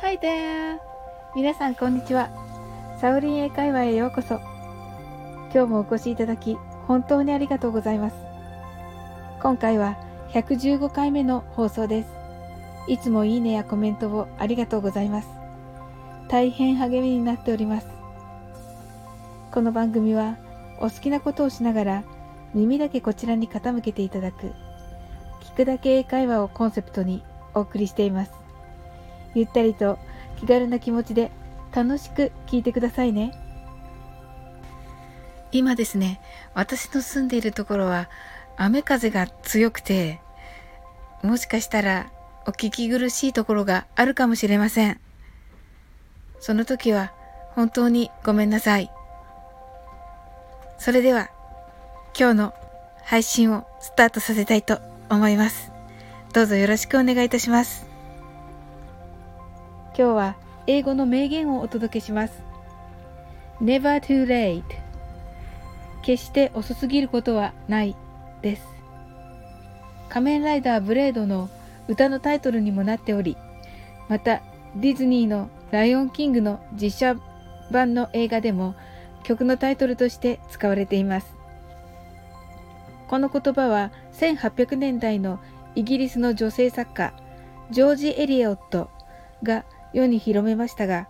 Hi there! 皆さんこんにちは。サウリン英会話へようこそ。今日もお越しいただき、本当にありがとうございます。今回は115回目の放送です。いつもいいねやコメントをありがとうございます。大変励みになっております。この番組はお好きなことをしながら耳だけこちらに傾けていただく聞くだけ英会話をコンセプトにお送りしています。ゆったりと気軽な気持ちで楽しく聞いてくださいね。今ですね、私の住んでいるところは雨風が強くて、もしかしたらお聞き苦しいところがあるかもしれません。その時は本当にごめんなさい。それでは今日の配信をスタートさせたいと思います。どうぞよろしくお願いいたします。今日は英語の名言をお届けします。Never too late 決して遅すぎることはないです。仮面ライダーブレードの歌のタイトルにもなっており、またディズニーのライオンキングの実写版の映画でも曲のタイトルとして使われています。この言葉は1800年代のイギリスの女性作家ジョージ・エリオットが世に広めましたが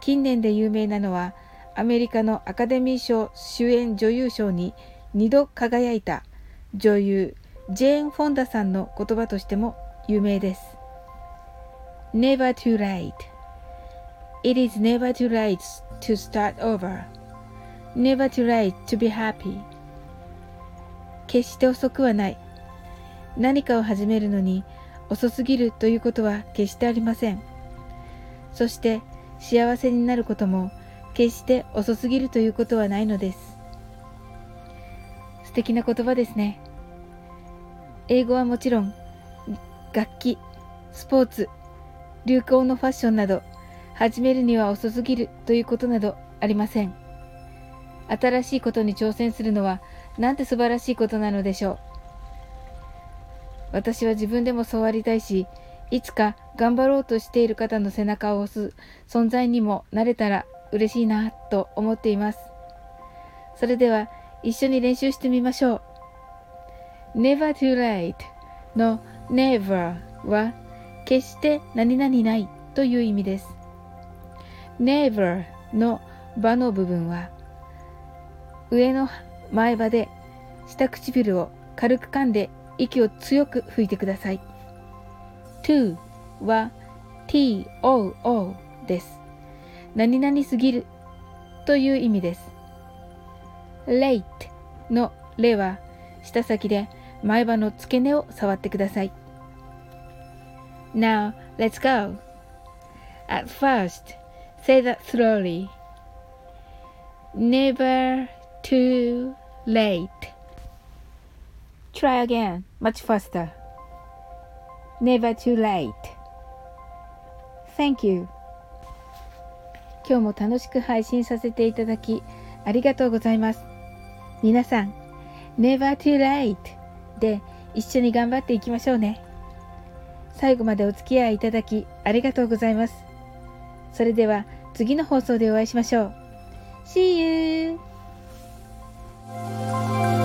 近年で有名なのはアメリカのアカデミー賞主演女優賞に2度輝いた女優ジェーン・フォンダさんの言葉としても有名です。Never too late. It is never too late to start over. Never too late to be happy. 決して遅くはない。何かを始めるのに遅すぎるということは決してありません。そして幸せになることも決して遅すぎるということはないのです。素敵な言葉ですね。英語はもちろん、楽器、スポーツ、流行のファッションなど、始めるには遅すぎるということなどありません。新しいことに挑戦するのはなんて素晴らしいことなのでしょう。私は自分でもそうありたいし、いつか頑張ろうとしている方の背中を押す存在にもなれたら嬉しいなと思っています。それでは一緒に練習してみましょう。never too late の never は決して何々ないという意味です。never の場の部分は上の前歯で下唇を軽く噛んで息を強く吹いてください。To は too です。何々すぎるという意味です。late のレは舌先で前歯の付け根を触ってください。Now, let's go. At first, say that slowly. Never too late. Try again, much faster. Never too late. Thank you. 今日も楽しく配信させていただきありがとうございます。皆さん、Never too late で一緒に頑張っていきましょうね。最後までお付き合いいただきありがとうございます。それでは次の放送でお会いしましょう。See you! Thank you.